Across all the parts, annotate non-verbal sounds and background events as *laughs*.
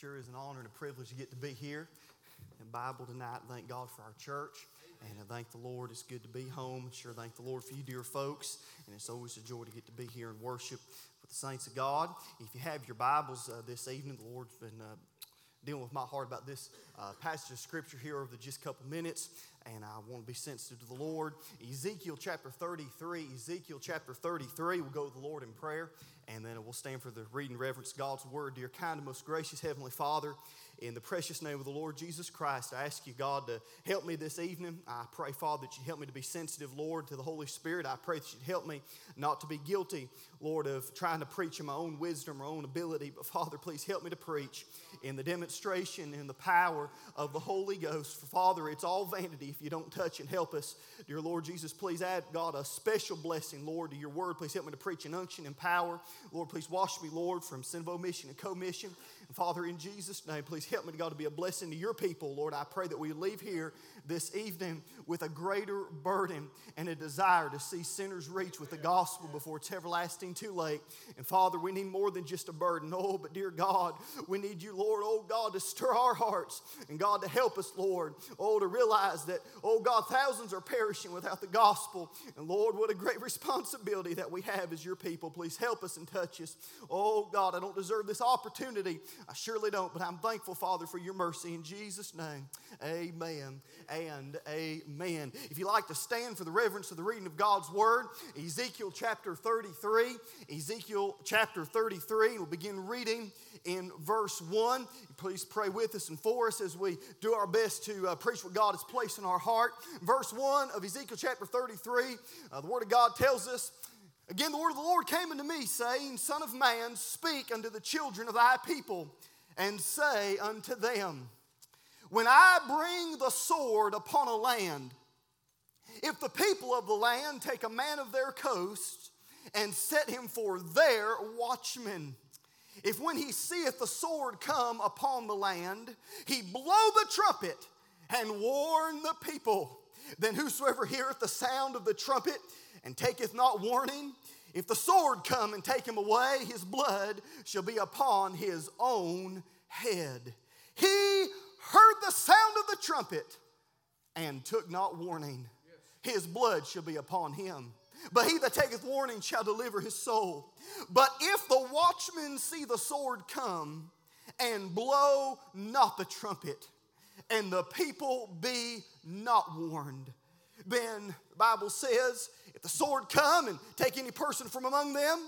Sure is an honor and a privilege to get to be here in Bible tonight. Thank God for our church. And I thank the Lord. It's good to be home. Sure thank the Lord for you, dear folks. And it's always a joy to get to be here and worship with the saints of God. If you have your Bibles uh, this evening, the Lord's been uh, dealing with my heart about this uh, passage of Scripture here over the just couple minutes. And I want to be sensitive to the Lord. Ezekiel chapter 33. Ezekiel chapter 33. We'll go to the Lord in prayer and then we'll stand for the reading reverence God's word. Dear kind and most gracious Heavenly Father, in the precious name of the Lord Jesus Christ, I ask you, God, to help me this evening. I pray, Father, that you help me to be sensitive, Lord, to the Holy Spirit. I pray that you'd help me not to be guilty, Lord, of trying to preach in my own wisdom or own ability. But, Father, please help me to preach in the demonstration and the power of the Holy Ghost. For, Father, it's all vanity if you don't touch and help us. Dear Lord Jesus, please add, God, a special blessing, Lord, to your word. Please help me to preach in unction and power. Lord, please wash me, Lord, from sin of omission and commission. Father, in Jesus' name, please help me, God, to be a blessing to your people. Lord, I pray that we leave here this evening with a greater burden and a desire to see sinners reach with the gospel before it's everlasting too late. And Father, we need more than just a burden. Oh, but dear God, we need you, Lord, oh God, to stir our hearts and God to help us, Lord. Oh, to realize that, oh God, thousands are perishing without the gospel. And Lord, what a great *laughs* responsibility that we have as your people. Please help us and touch us. Oh God, I don't deserve this opportunity. I surely don't, but I'm thankful, Father, for your mercy. In Jesus' name, amen and amen. If you like to stand for the reverence of the reading of God's word, Ezekiel chapter 33. Ezekiel chapter 33. We'll begin reading in verse 1. Please pray with us and for us as we do our best to uh, preach what God has placed in our heart. Verse 1 of Ezekiel chapter 33, uh, the Word of God tells us Again, the word of the Lord came unto me, saying, Son of man, speak unto the children of thy people, and say unto them, When I bring the sword upon a land, if the people of the land take a man of their coast and set him for their watchman, if when he seeth the sword come upon the land, he blow the trumpet and warn the people, then whosoever heareth the sound of the trumpet and taketh not warning, if the sword come and take him away, his blood shall be upon his own head. He heard the sound of the trumpet and took not warning. His blood shall be upon him. But he that taketh warning shall deliver his soul. But if the watchman see the sword come and blow not the trumpet, and the people be not warned, then the Bible says, if the sword come and take any person from among them,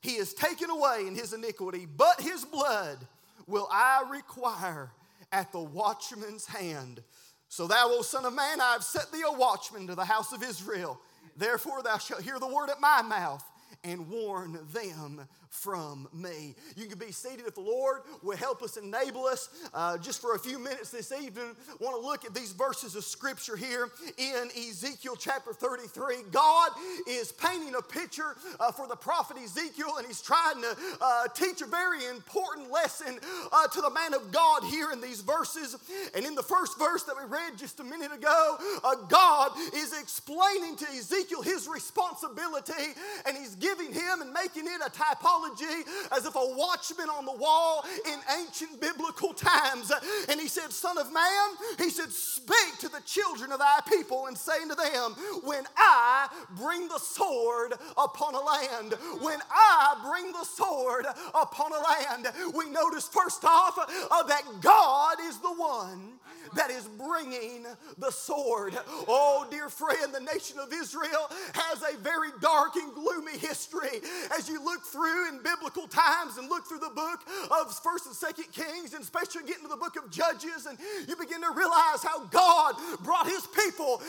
he is taken away in his iniquity, but his blood will I require at the watchman's hand. So thou, O son of man, I have set thee a watchman to the house of Israel. Therefore thou shalt hear the word at my mouth and warn them from me. You can be seated if the Lord will help us, enable us. Uh, just for a few minutes this evening, want to look at these verses of scripture here in Ezekiel chapter 33. God is painting a picture uh, for the prophet Ezekiel, and he's trying to uh, teach a very important lesson uh, to the man of God here in these verses. And in the first verse that we read just a minute ago, uh, God is explaining to Ezekiel his responsibility, and he's giving him and making it a typology as if a watchman on the wall in ancient biblical times. And he said, Son of man, he said, Speak to the children of thy people and saying to them, When I bring the sword upon a land, when I bring the sword upon a land, we notice first off uh, that God is the one that is bringing the sword. Oh, dear friend, the nation of Israel has a very dark and gloomy history. As you look through in biblical times and look through the book of 1st and 2nd Kings, and especially get into the book of Judges, and you begin to realize how God brought his people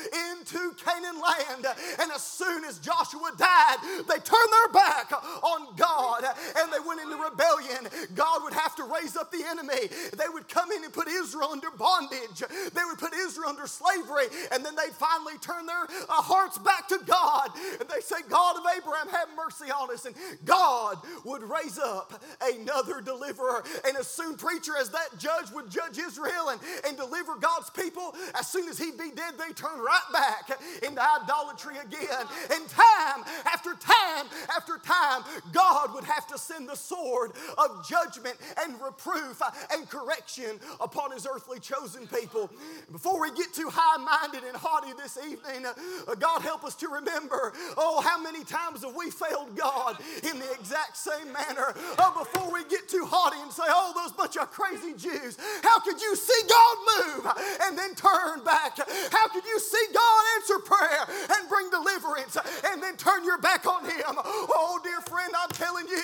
into Canaan land. And as soon as Joshua died, they turned their back on God and they went into rebellion. God would have to raise up the enemy. They would come in and put Israel under bondage. They would put Israel under slavery, and then they'd finally turn their uh, hearts back to God. And they say, God of Abraham, have have mercy on us. And God would raise up another deliverer. And as soon, preacher, as that judge would judge Israel and, and deliver God's people, as soon as he'd be dead, they turn right back into idolatry again. And time after time after time, God would have to send the sword of judgment and reproof and correction upon his earthly chosen people. Before we get too high minded and haughty this evening, uh, God help us to remember oh, how many times have we failed God in the exact same manner? Uh, before we get too haughty and say, oh, those bunch of crazy Jews, how could you see God move and then turn back? How could you see God answer prayer and bring deliverance and then turn your back on Him? Oh, dear friend, I'm telling you,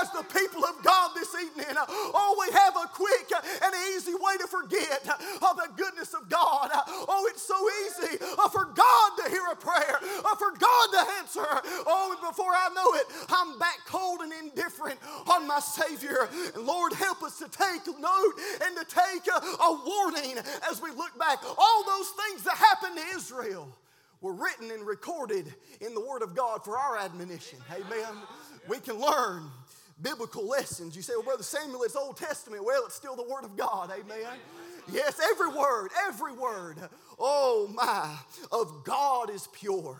as the people of God this evening, oh, we have a quick and easy way to forget of the goodness of God. Uh, oh, it's so easy uh, for God hear a prayer, or for God to answer. Oh, and before I know it, I'm back cold and indifferent on my Savior. And Lord, help us to take note and to take a, a warning as we look back. All those things that happened to Israel were written and recorded in the Word of God for our admonition. Amen. We can learn biblical lessons. You say, well, Brother Samuel, it's Old Testament. Well, it's still the Word of God. Amen. Yes, every word, every word, oh my, of God is pure.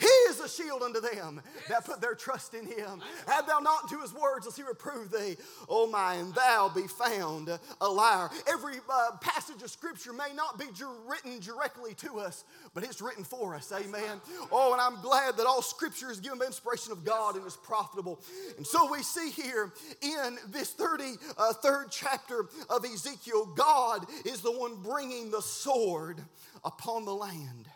He is a shield unto them that put their trust in him. Add thou not to his words, lest he reprove thee. Oh my, and thou be found a liar. Every uh, passage of scripture may not be written directly to us, but it's written for us. Amen. Oh, and I'm glad that all scripture is given by inspiration of God and is profitable. And so we see here in this 33rd uh, chapter of Ezekiel, God is the one bringing the sword upon the land.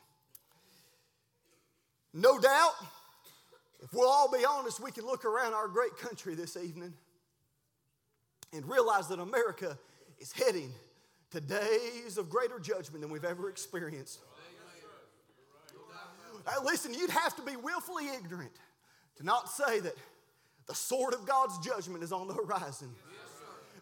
No doubt, if we'll all be honest, we can look around our great country this evening and realize that America is heading to days of greater judgment than we've ever experienced. Uh, listen, you'd have to be willfully ignorant to not say that the sword of God's judgment is on the horizon.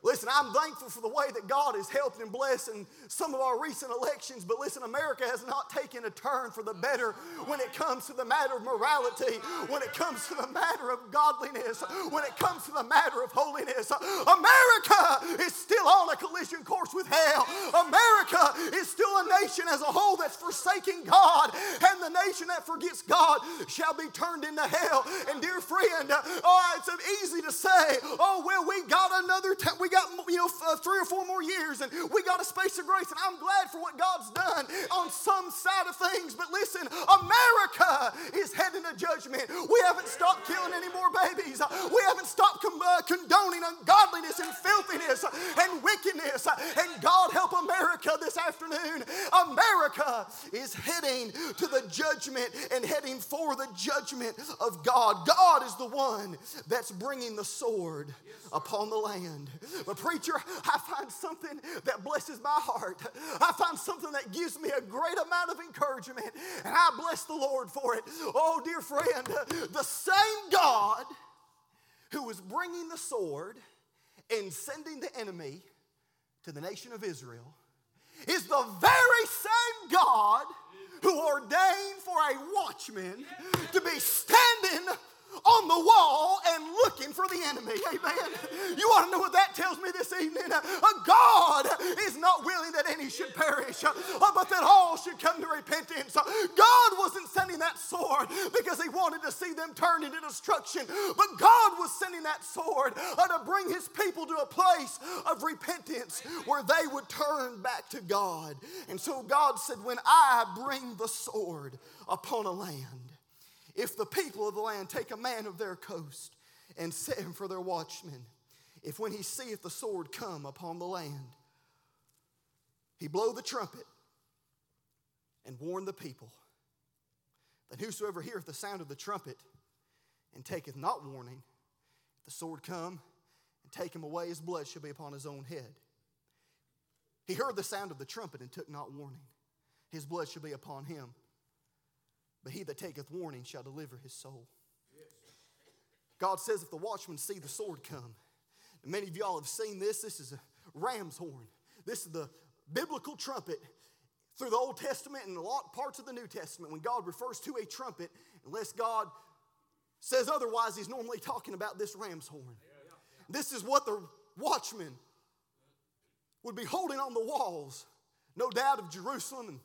Listen, I'm thankful for the way that God has helped and blessed in some of our recent elections, but listen, America has not taken a turn for the better when it comes to the matter of morality, when it comes to the matter of godliness, when it comes to the matter of holiness. America is still on a collision course with hell. America is still a nation as a whole that's forsaking God, and the nation that forgets God shall be turned into hell. And dear friend, oh, it's easy to say, oh, well, we got another, t- we got you know uh, three or four more years and we got a space of grace and I'm glad for what God's done on some side of things. But listen America is heading to judgment. We haven't stopped killing any more babies. We haven't stopped uh, condoning ungodliness and filthiness and wickedness. And God help America this afternoon. America is heading to the judgment and heading for the judgment of God. God is the one that's bringing the sword upon the land but, preacher, I find something that blesses my heart. I find something that gives me a great amount of encouragement, and I bless the Lord for it. Oh, dear friend, the same God who was bringing the sword and sending the enemy to the nation of Israel is the very same God who ordained for a watchman to be standing on the wall and looking for the enemy. Amen. You want to know what that tells me this evening? Uh, God is not willing that any should perish, uh, but that all should come to repentance. Uh, God wasn't sending that sword because he wanted to see them turned into destruction, but God was sending that sword to bring his people to a place of repentance where they would turn back to God. And so God said, When I bring the sword upon a land, if the people of the land take a man of their coast and set him for their watchman, if when he seeth the sword come upon the land, he blow the trumpet and warn the people, then whosoever heareth the sound of the trumpet and taketh not warning, if the sword come and take him away, his blood shall be upon his own head. He heard the sound of the trumpet and took not warning. His blood shall be upon him. But he that taketh warning shall deliver his soul. God says, if the watchmen see the sword come, many of y'all have seen this, this is a ram's horn. This is the biblical trumpet through the Old Testament and a lot parts of the New Testament. When God refers to a trumpet, unless God says otherwise, he's normally talking about this ram's horn. This is what the watchmen would be holding on the walls, no doubt, of Jerusalem and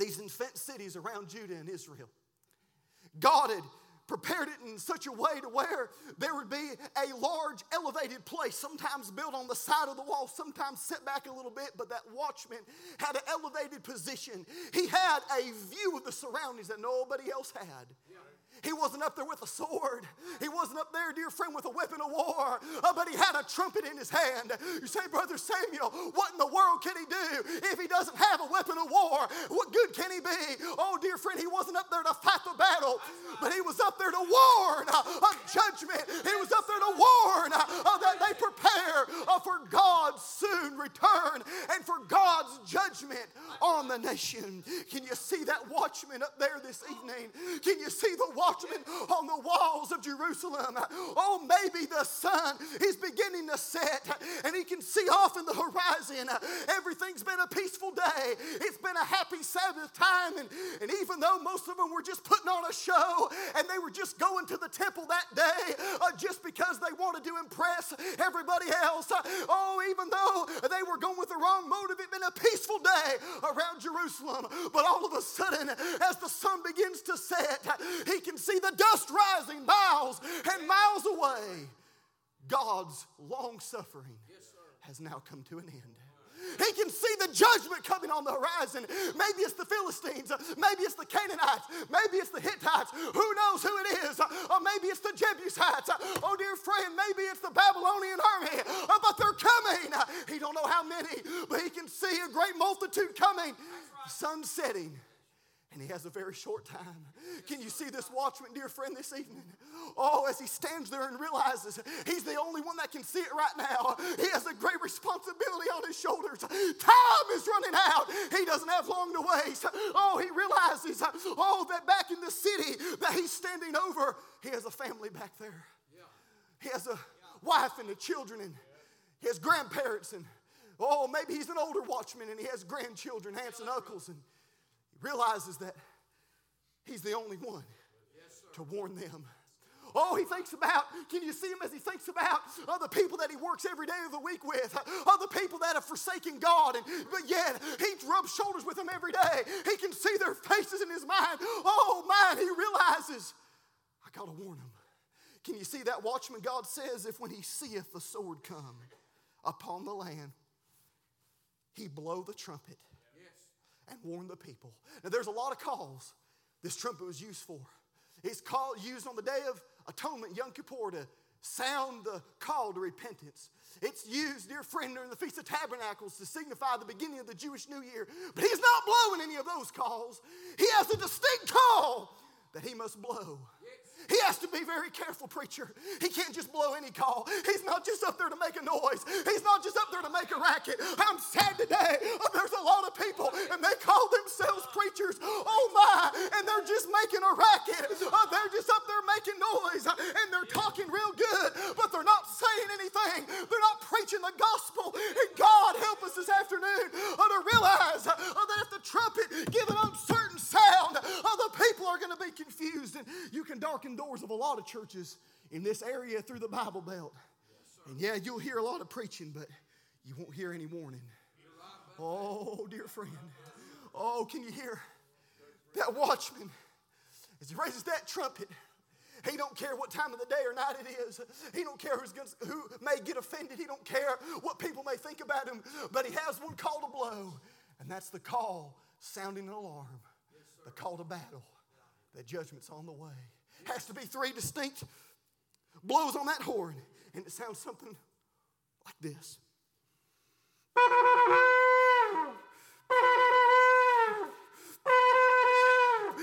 these infant cities around Judah and Israel. God had prepared it in such a way to where there would be a large elevated place, sometimes built on the side of the wall, sometimes set back a little bit, but that watchman had an elevated position. He had a view of the surroundings that nobody else had. He wasn't up there with a sword. He wasn't up there, dear friend, with a weapon of war, uh, but he had a trumpet in his hand. You say, Brother Samuel, what in the world can he do if he doesn't have a weapon of war? What good can he be? Oh, dear friend, he wasn't up there to fight the battle, but he was up there to warn uh, of judgment. He was up there to warn uh, that they prepare uh, for God's soon return and for God's judgment on the nation. Can you see that watchman up there this evening? Can you see the watchman? On the walls of Jerusalem. Oh, maybe the sun is beginning to set and he can see off in the horizon. Everything's been a peaceful day. It's been a happy Sabbath time. And, and even though most of them were just putting on a show and they were just going to the temple that day uh, just because they wanted to impress everybody else, uh, oh, even though they were going with the wrong motive, it'd been a peaceful day around Jerusalem. But all of a sudden, as the sun begins to set, he can see the dust rising miles and miles away. God's long suffering has now come to an end. He can see the judgment coming on the horizon. Maybe it's the Philistines, maybe it's the Canaanites, maybe it's the Hittites. Who knows who it is? Or maybe it's the Jebusites. Oh, dear friend, maybe it's the Babylonian army. Oh, but they're coming. He don't know how many, but he can see a great multitude coming. Sun setting and he has a very short time. Can you see this watchman, dear friend, this evening? Oh, as he stands there and realizes he's the only one that can see it right now. He has a great responsibility on his shoulders. Time is running out. He doesn't have long to waste. Oh, he realizes, oh, that back in the city that he's standing over, he has a family back there. He has a wife and the children and his grandparents and oh, maybe he's an older watchman and he has grandchildren, aunts and uncles and realizes that he's the only one to warn them. Oh, he thinks about, can you see him as he thinks about uh, the people that he works every day of the week with, uh, the people that have forsaken God, and, but yet he rubs shoulders with them every day. He can see their faces in his mind. Oh, man, he realizes, I got to warn them. Can you see that watchman? God says, if when he seeth the sword come upon the land, he blow the trumpet and warn the people. Now, there's a lot of calls this trumpet was used for. It's called, used on the Day of Atonement, Yom Kippur, to sound the call to repentance. It's used, dear friend, during the Feast of Tabernacles to signify the beginning of the Jewish New Year. But he's not blowing any of those calls. He has a distinct call that he must blow. He has to be very careful, preacher. He can't just blow any call. He's not just up there to make a noise. He's not just up there to make a racket. I'm sad through the Bible Belt. Yes, and yeah, you'll hear a lot of preaching, but you won't hear any warning. Oh, dear friend. Oh, can you hear that watchman as he raises that trumpet? He don't care what time of the day or night it is. He don't care who's gonna, who may get offended. He don't care what people may think about him. But he has one call to blow, and that's the call sounding an alarm, yes, the call to battle. That judgment's on the way has to be three distinct blows on that horn. And it sounds something like this.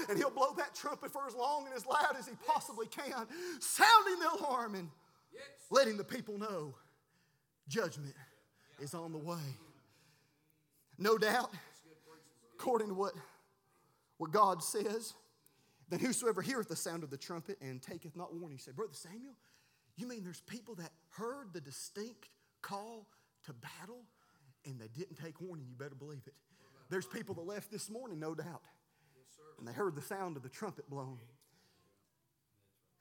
And he'll blow that trumpet for as long and as loud as he possibly can, sounding the alarm and letting the people know judgment is on the way. No doubt, according to what, what God says, then whosoever heareth the sound of the trumpet and taketh not warning, said, Brother Samuel, you mean there's people that heard the distinct call to battle and they didn't take warning? You better believe it. There's people that left this morning, no doubt, and they heard the sound of the trumpet blown.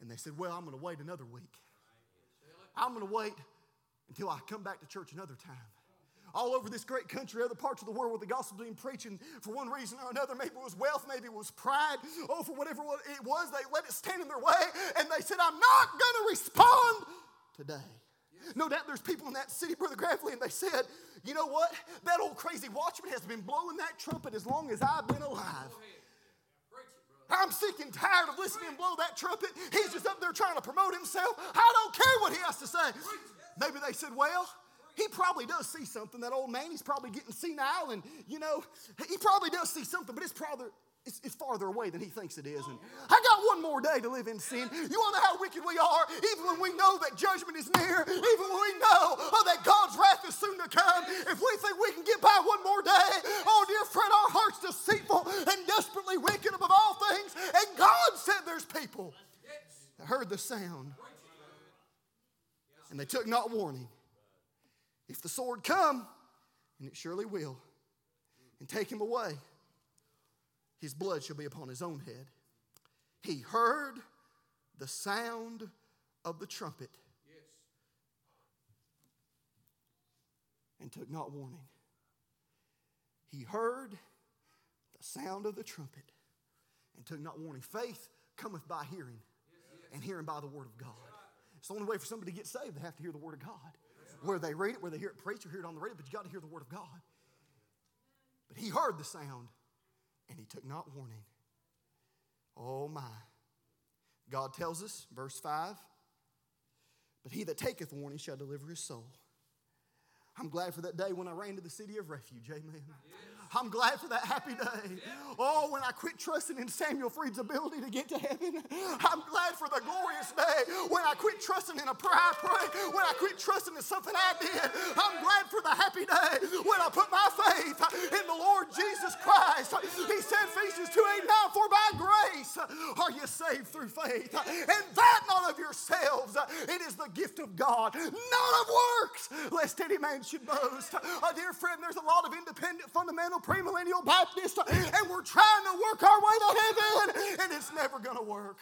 And they said, Well, I'm going to wait another week. I'm going to wait until I come back to church another time. All over this great country, other parts of the world where the gospel being preached, for one reason or another, maybe it was wealth, maybe it was pride, oh, for whatever it was, they let it stand in their way, and they said, I'm not going to respond today. No doubt there's people in that city, Brother Gravely, and they said, you know what? That old crazy watchman has been blowing that trumpet as long as I've been alive. I'm sick and tired of listening him blow that trumpet. He's just up there trying to promote himself. I don't care what he has to say. Maybe they said, well, he probably does see something. That old man, he's probably getting senile, and you know, he probably does see something, but it's probably it's, it's, farther away than he thinks it is. And I got one more day to live in sin. You want to know how wicked we are? Even when we know that judgment is near, even when we know oh, that God's wrath is soon to come, if we think we can get by one more day, oh, dear friend, our heart's deceitful and desperately wicked above all things. And God said there's people that heard the sound and they took not warning. If the sword come, and it surely will, and take him away, his blood shall be upon his own head. He heard the sound of the trumpet and took not warning. He heard the sound of the trumpet and took not warning. Faith cometh by hearing, and hearing by the word of God. It's the only way for somebody to get saved, they have to hear the word of God. Where they read it, where they hear it preached, or hear it on the radio, but you got to hear the word of God. But he heard the sound and he took not warning. Oh my. God tells us, verse 5 But he that taketh warning shall deliver his soul. I'm glad for that day when I ran to the city of refuge. Amen. I'm glad for that happy day. Oh, when I quit trusting in Samuel Freed's ability to get to heaven. I'm glad for the glorious day when I quit trusting in a prayer I pray, when I quit trusting in something I did. I'm glad for the happy day when I put my faith in the Lord Jesus Christ. He said, Ephesians 2 8 9, for by grace are you saved through faith. And that not of yourselves, it is the gift of God, not of works, lest any man should boast. Uh, dear friend, there's a lot of independent fundamental premillennial Baptist, and we're trying to work our way to heaven, and it's never going to work.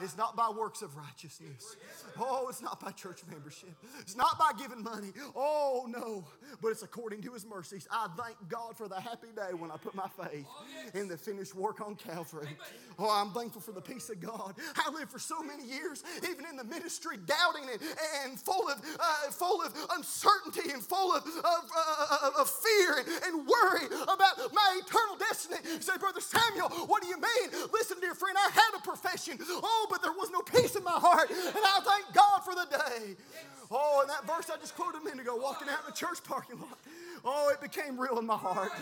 It's not by works of righteousness. Oh, it's not by church membership. It's not by giving money. Oh, no. But it's according to His mercies. I thank God for the happy day when I put my faith in the finished work on Calvary. Oh, I'm thankful for the peace of God. I lived for so many years, even in the ministry, doubting and, and full, of, uh, full of uncertainty and full of, of, uh, of fear and, and worry about my eternal destiny. You say, Brother Samuel, what do you mean? Listen, dear friend, I had a profession. Oh, but there was no peace in my heart. And I thank God for the day. Oh, and that verse I just quoted a minute ago, walking out in the church parking lot. Oh, it became real in my heart. *laughs*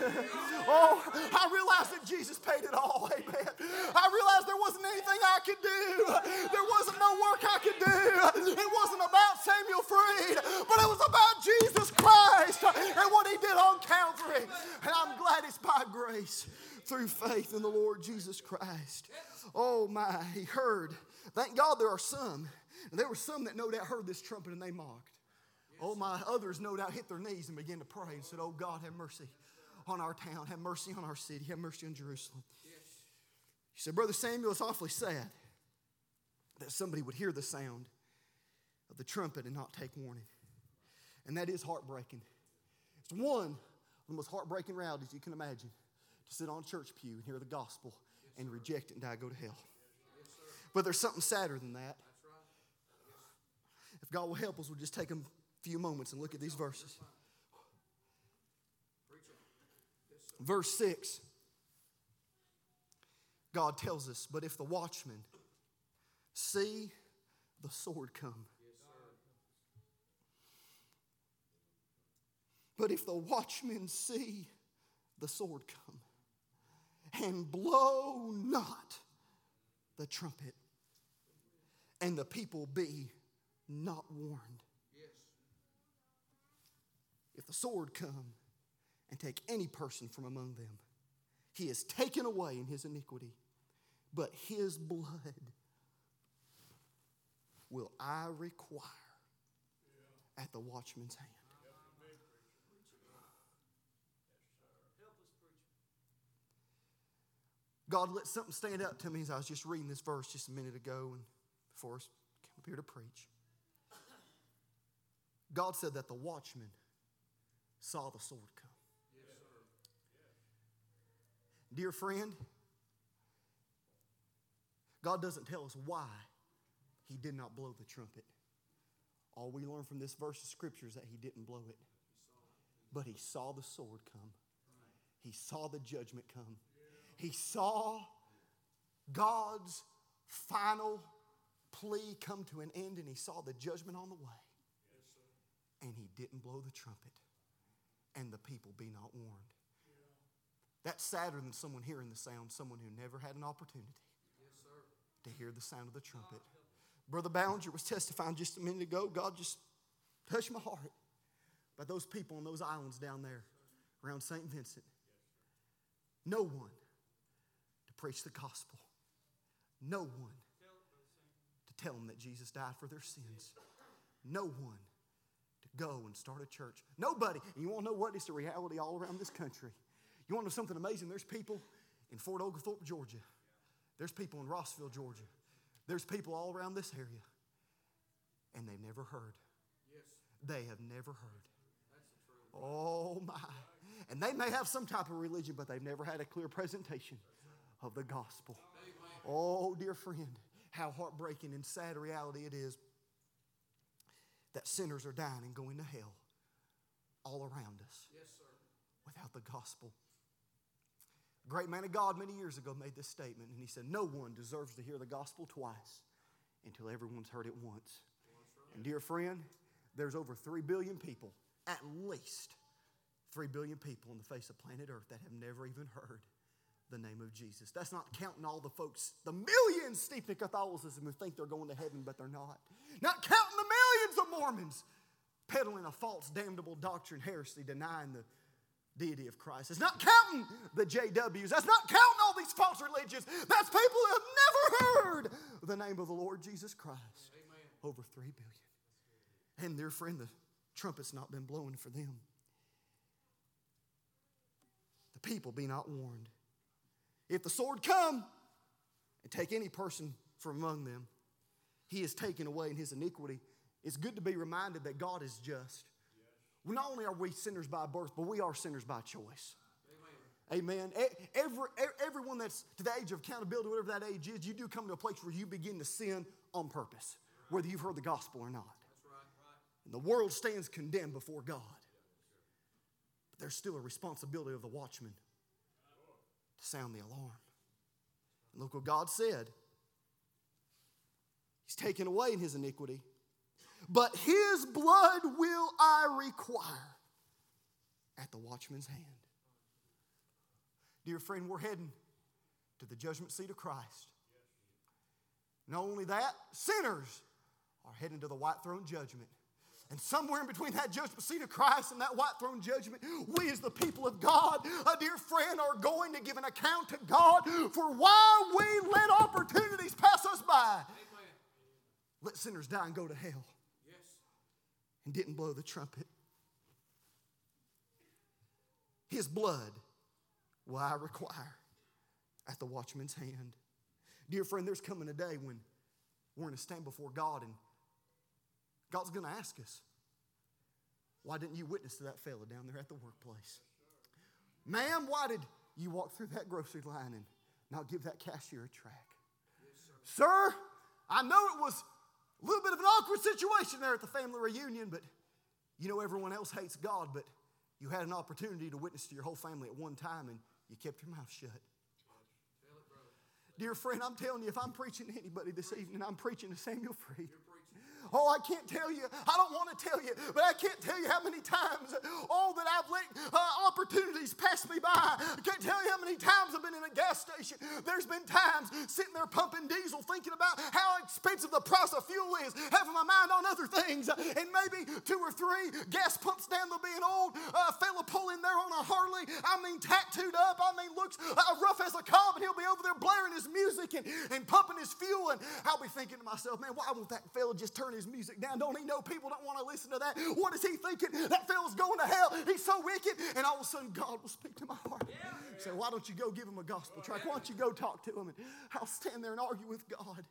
Oh, I realized that Jesus paid it all. *laughs* Amen. I realized there wasn't anything I could do. There wasn't no work I could do. It wasn't about Samuel Freed, but it was about Jesus Christ and what he did on Calvary. And I'm glad it's by grace through faith in the Lord Jesus Christ. Oh my, he heard. Thank God there are some. And there were some that no doubt heard this trumpet and they mocked. Oh, my others no doubt hit their knees and began to pray and said, Oh, God, have mercy on our town, have mercy on our city, have mercy on Jerusalem. He said, Brother Samuel, it's awfully sad that somebody would hear the sound of the trumpet and not take warning. And that is heartbreaking. It's one of the most heartbreaking realities you can imagine to sit on a church pew and hear the gospel and reject it and die, go to hell. But there's something sadder than that. If God will help us, we'll just take them few moments and look at these verses. Verse 6 God tells us, But if the watchman see the sword come, but if the watchmen see the sword come and blow not the trumpet, and the people be not warned, the sword come and take any person from among them, he is taken away in his iniquity, but his blood will I require at the watchman's hand. God let something stand out to me as I was just reading this verse just a minute ago and for us, came up here to preach. God said that the watchman saw the sword come. Dear friend, God doesn't tell us why he did not blow the trumpet. All we learn from this verse of scripture is that he didn't blow it. But he saw the sword come. He saw the judgment come. He saw God's final plea come to an end and he saw the judgment on the way. And he didn't blow the trumpet. And the people be not warned. That's sadder than someone hearing the sound, someone who never had an opportunity to hear the sound of the trumpet. Brother Ballinger was testifying just a minute ago. God just touched my heart by those people on those islands down there around St. Vincent. No one to preach the gospel, no one to tell them that Jesus died for their sins, no one go and start a church. Nobody. And you want to know what? It's the reality all around this country. You want to know something amazing? There's people in Fort Oglethorpe, Georgia. There's people in Rossville, Georgia. There's people all around this area. And they've never heard. Yes. They have never heard. Oh my. And they may have some type of religion, but they've never had a clear presentation of the gospel. Oh, dear friend, how heartbreaking and sad reality it is that sinners are dying and going to hell all around us yes, without the gospel. A great man of God many years ago made this statement, and he said, No one deserves to hear the gospel twice until everyone's heard it once. And, dear friend, there's over 3 billion people, at least 3 billion people on the face of planet Earth that have never even heard the name of Jesus. That's not counting all the folks, the millions steeped in Catholicism who think they're going to heaven, but they're not. Not counting the Mormons peddling a false, damnable doctrine, heresy, denying the deity of Christ. It's not counting the JWs. That's not counting all these false religions. That's people who have never heard the name of the Lord Jesus Christ. Amen. Over three billion. And their friend, the trumpet's not been blowing for them. The people be not warned. If the sword come and take any person from among them, he is taken away in his iniquity. It's good to be reminded that God is just not only are we sinners by birth, but we are sinners by choice. Amen. Every, everyone that's to the age of accountability, whatever that age is, you do come to a place where you begin to sin on purpose, whether you've heard the gospel or not. And the world stands condemned before God. But there's still a responsibility of the watchman to sound the alarm. And look what God said. He's taken away in his iniquity but his blood will I require at the watchman's hand. Dear friend, we're heading to the judgment seat of Christ. Not only that, sinners are heading to the white throne judgment. And somewhere in between that judgment seat of Christ and that white throne judgment, we as the people of God, a dear friend, are going to give an account to God for why we let opportunities pass us by. Let sinners die and go to hell and didn't blow the trumpet. His blood will I require at the watchman's hand. Dear friend, there's coming a day when we're going to stand before God and God's going to ask us, why didn't you witness to that fella down there at the workplace? Ma'am, why did you walk through that grocery line and not give that cashier a track? Yes, sir. sir, I know it was a little bit of an awkward situation there at the family reunion, but you know everyone else hates God, but you had an opportunity to witness to your whole family at one time and you kept your mouth shut. Dear friend, I'm telling you, if I'm preaching to anybody this evening, I'm preaching to Samuel Freed. Oh, I can't tell you. I don't want to tell you, but I can't tell you how many times, oh, that I've let uh, opportunities pass me by. I can't tell you how many times I've been in a gas station. There's been times sitting there pumping diesel, thinking about how expensive the price of fuel is, having my mind on other things, and maybe two or three gas pumps down the being old, a fella pulling there on a Harley. I mean, tattooed up. I mean, looks uh, rough as a cob, and he'll be over there blaring his music and, and pumping his fuel, and I'll be thinking to myself, man, why won't that fella just turn his music down. Don't he know people don't want to listen to that? What is he thinking? That fellow's going to hell. He's so wicked. And all of a sudden, God will speak to my heart. Yeah. Say, why don't you go give him a gospel track? Why don't you go talk to him? And I'll stand there and argue with God.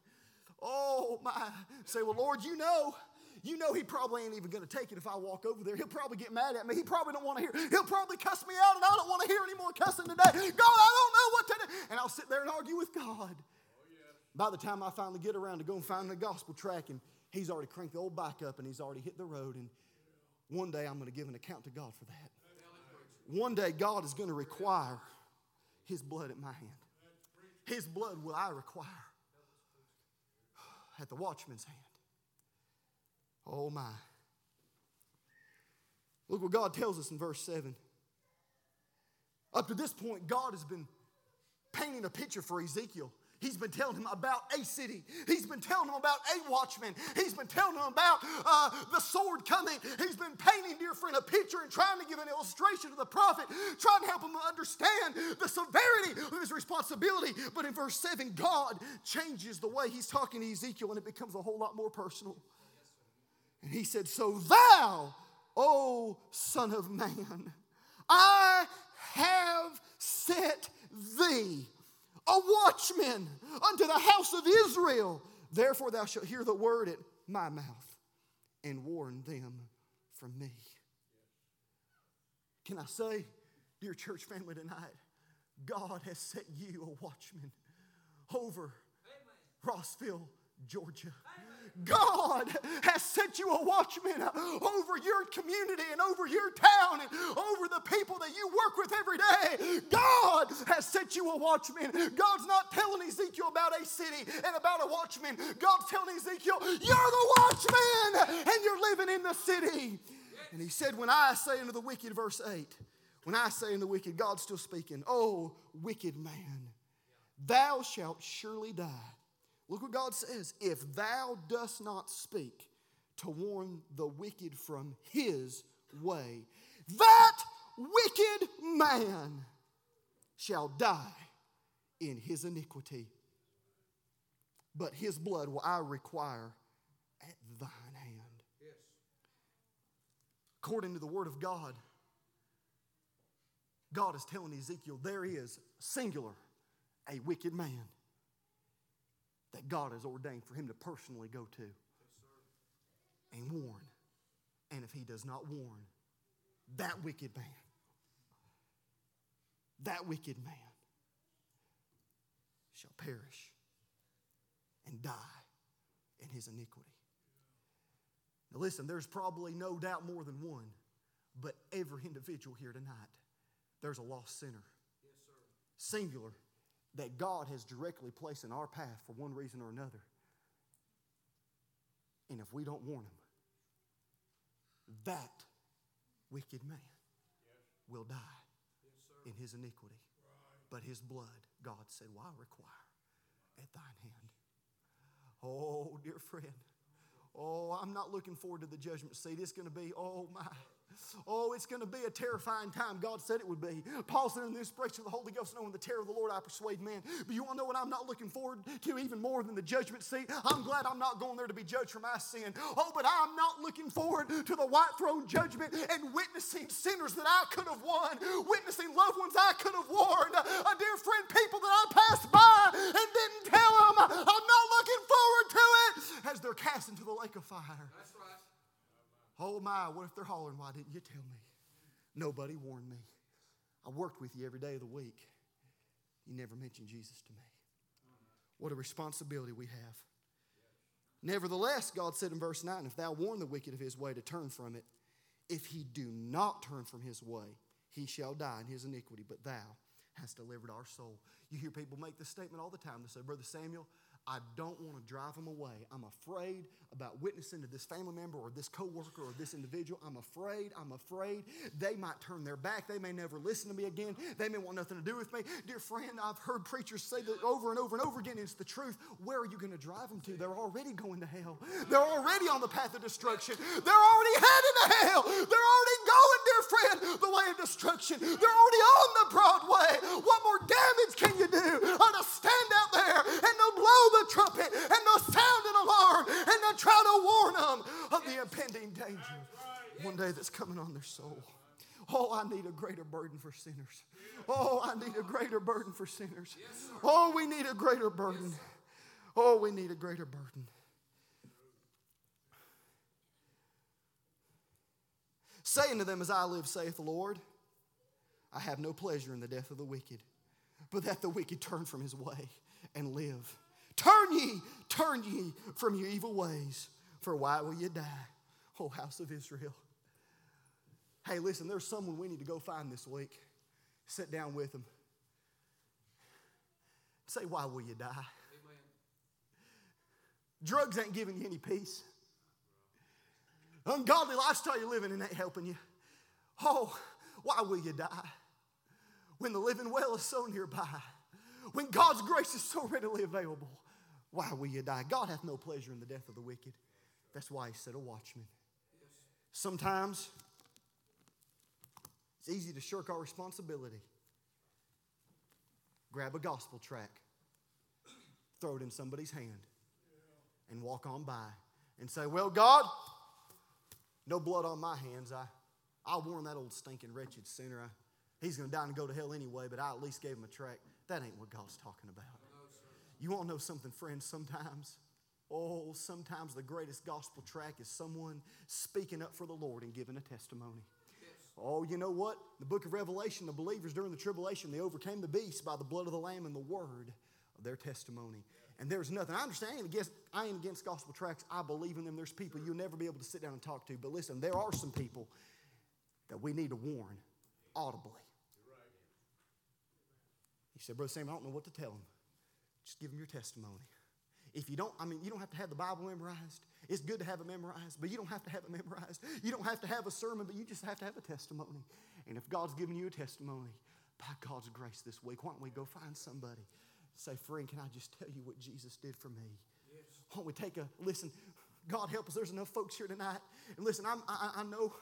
Oh my. Say, well, Lord, you know. You know he probably ain't even going to take it if I walk over there. He'll probably get mad at me. He probably don't want to hear. He'll probably cuss me out, and I don't want to hear any more cussing today. God, I don't know what to do. And I'll sit there and argue with God. Oh, By the time I finally get around to go and find the gospel track, and he's already cranked the old bike up and he's already hit the road. And one day I'm going to give an account to God for that. One day God is going to require his blood at my hand. His blood will I require at the watchman's hand. Oh my. Look what God tells us in verse 7. Up to this point, God has been painting a picture for Ezekiel. He's been telling him about a city. He's been telling him about a watchman. He's been telling him about uh, the sword coming. He's been painting, dear friend, a picture and trying to give an illustration to the prophet, trying to help him understand the severity of his responsibility. But in verse 7, God changes the way he's talking to Ezekiel and it becomes a whole lot more personal. And he said, So thou, O Son of Man, I have set thee a watchman unto the house of Israel. Therefore, thou shalt hear the word at my mouth and warn them from me. Can I say, dear church family, tonight, God has set you a watchman over. Rossville, Georgia. Amen. God has sent you a watchman over your community and over your town and over the people that you work with every day. God has sent you a watchman. God's not telling Ezekiel about a city and about a watchman. God's telling Ezekiel, You're the watchman and you're living in the city. And he said, When I say unto the wicked, verse 8, when I say unto the wicked, God's still speaking, Oh, wicked man, thou shalt surely die. Look what God says if thou dost not speak to warn the wicked from his way, that wicked man shall die in his iniquity. But his blood will I require at thine hand. Yes. According to the word of God, God is telling Ezekiel there is singular a wicked man that God has ordained for him to personally go to and warn. And if he does not warn, that wicked man, that wicked man shall perish and die in his iniquity. Now, listen, there's probably no doubt more than one, but every individual here tonight, there's a lost sinner. Yes, Singular that God has directly placed in our path for one reason or another. And if we don't warn them, that wicked man yes. will die yes, in his iniquity. Right. But his blood, God said, Well, I require at thine hand. Oh, dear friend. Oh, I'm not looking forward to the judgment seat. It's going to be, oh my. Oh, it's going to be a terrifying time. God said it would be. Paul said in the inspiration of the Holy Ghost, knowing the terror of the Lord, I persuade men. But you want to know what I'm not looking forward to even more than the judgment seat? I'm glad I'm not going there to be judged for my sin. Oh, but I'm not looking forward to the white throne judgment and witnessing sinners that I could have won, witnessing loved ones I could have warned, a dear friend, people that I passed by and didn't tell them. I'm not looking forward to it as they're cast into the lake of fire. That's right. Oh my, what if they're hollering, why didn't you tell me? Nobody warned me. I worked with you every day of the week. You never mentioned Jesus to me. What a responsibility we have. Nevertheless, God said in verse 9, if thou warn the wicked of his way to turn from it, if he do not turn from his way, he shall die in his iniquity, but thou hast delivered our soul. You hear people make this statement all the time. They say, Brother Samuel, I don't want to drive them away. I'm afraid about witnessing to this family member or this coworker or this individual. I'm afraid. I'm afraid they might turn their back. They may never listen to me again. They may want nothing to do with me. Dear friend, I've heard preachers say that over and over and over again. It's the truth. Where are you going to drive them to? They're already going to hell. They're already on the path of destruction. They're already heading to hell. They're already going, dear friend, the way of destruction. They're already on the Broadway. What more damage can you do on to stand out there and to blow the trumpet and they'll sound an alarm and they'll try to warn them of the impending danger one day that's coming on their soul. Oh, I need a greater burden for sinners. Oh, I need a greater burden for sinners. Oh, we need a greater burden. Oh, we need a greater burden. Saying to them, As I live, saith the Lord, I have no pleasure in the death of the wicked, but that the wicked turn from his way and live. Turn ye, turn ye from your evil ways, for why will ye die, O house of Israel? Hey, listen, there's someone we need to go find this week. Sit down with them. Say, why will you die? Amen. Drugs ain't giving you any peace. Ungodly lifestyle you're living in ain't helping you. Oh, why will you die? When the living well is so nearby, when God's grace is so readily available, why will you die? God hath no pleasure in the death of the wicked. That's why he said a watchman. Sometimes it's easy to shirk our responsibility. Grab a gospel track, throw it in somebody's hand, and walk on by and say, Well, God, no blood on my hands. I, I warned that old stinking wretched sinner. I, he's going to die and go to hell anyway, but I at least gave him a track. That ain't what God's talking about. You want to know something, friends? Sometimes, oh, sometimes the greatest gospel track is someone speaking up for the Lord and giving a testimony. Oh, you know what? The book of Revelation, the believers during the tribulation, they overcame the beast by the blood of the Lamb and the word of their testimony. And there's nothing. I understand I ain't, against, I ain't against gospel tracks. I believe in them. There's people you'll never be able to sit down and talk to. But listen, there are some people that we need to warn audibly. He said, Brother Sam, I don't know what to tell them. Just give them your testimony. If you don't, I mean, you don't have to have the Bible memorized. It's good to have it memorized, but you don't have to have it memorized. You don't have to have a sermon, but you just have to have a testimony. And if God's given you a testimony, by God's grace this week, why don't we go find somebody? Say, friend, can I just tell you what Jesus did for me? Yes. Why don't we take a listen? God help us. There's enough folks here tonight. And listen, I'm, I, I know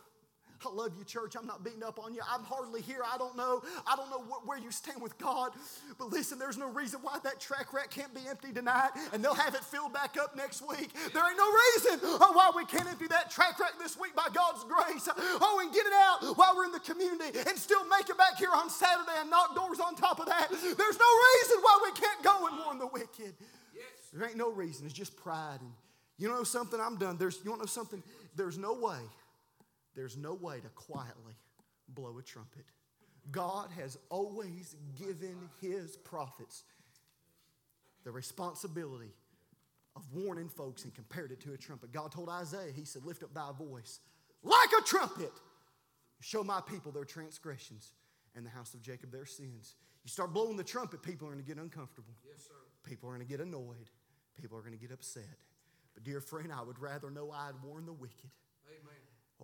I love you, church. I'm not beating up on you. I'm hardly here. I don't know. I don't know what, where you stand with God. But listen, there's no reason why that track rack can't be empty tonight and they'll have it filled back up next week. There ain't no reason oh, why we can't empty that track rack this week by God's grace. Oh, and get it out while we're in the community and still make it back here on Saturday and knock doors on top of that. There's no reason why we can't go and warn the wicked. Yes. There ain't no reason. It's just pride. And you know something? I'm done. There's, you want to know something? There's no way there's no way to quietly blow a trumpet. God has always given his prophets the responsibility of warning folks and compared it to a trumpet. God told Isaiah, He said, Lift up thy voice like a trumpet. Show my people their transgressions and the house of Jacob their sins. You start blowing the trumpet, people are going to get uncomfortable. Yes, sir. People are going to get annoyed. People are going to get upset. But, dear friend, I would rather know I had warned the wicked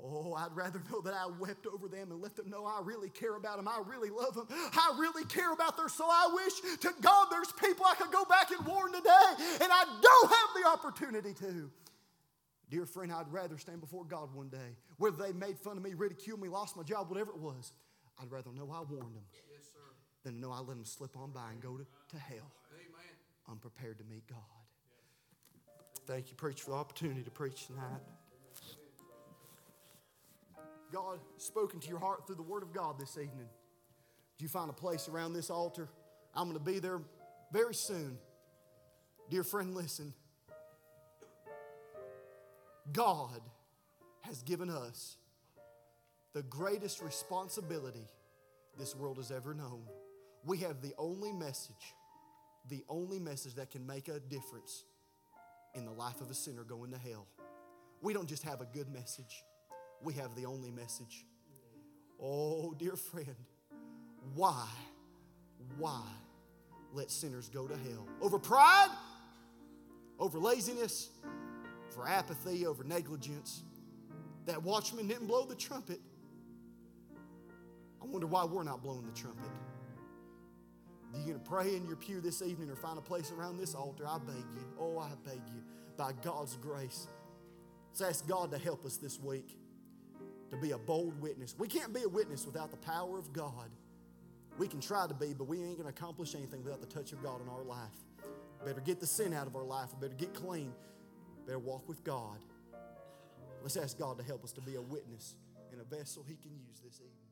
Oh, I'd rather know that I wept over them and let them know I really care about them. I really love them. I really care about their soul. I wish to God there's people I could go back and warn today, and I don't have the opportunity to. Dear friend, I'd rather stand before God one day, whether they made fun of me, ridiculed me, lost my job, whatever it was. I'd rather know I warned them yes, than to know I let them slip on by and go to, to hell Amen. unprepared to meet God. Thank you, preach, for the opportunity to preach tonight. God spoken to your heart through the Word of God this evening? Do you find a place around this altar? I'm going to be there very soon. Dear friend, listen. God has given us the greatest responsibility this world has ever known. We have the only message, the only message that can make a difference in the life of a sinner going to hell. We don't just have a good message, we have the only message. Oh, dear friend, why, why let sinners go to hell? Over pride? Over laziness? For apathy? Over negligence? That watchman didn't blow the trumpet. I wonder why we're not blowing the trumpet. Are you going to pray in your pew this evening or find a place around this altar? I beg you. Oh, I beg you. By God's grace. Let's ask God to help us this week to be a bold witness. We can't be a witness without the power of God. We can try to be, but we ain't going to accomplish anything without the touch of God in our life. Better get the sin out of our life. Better get clean. Better walk with God. Let's ask God to help us to be a witness and a vessel He can use this evening.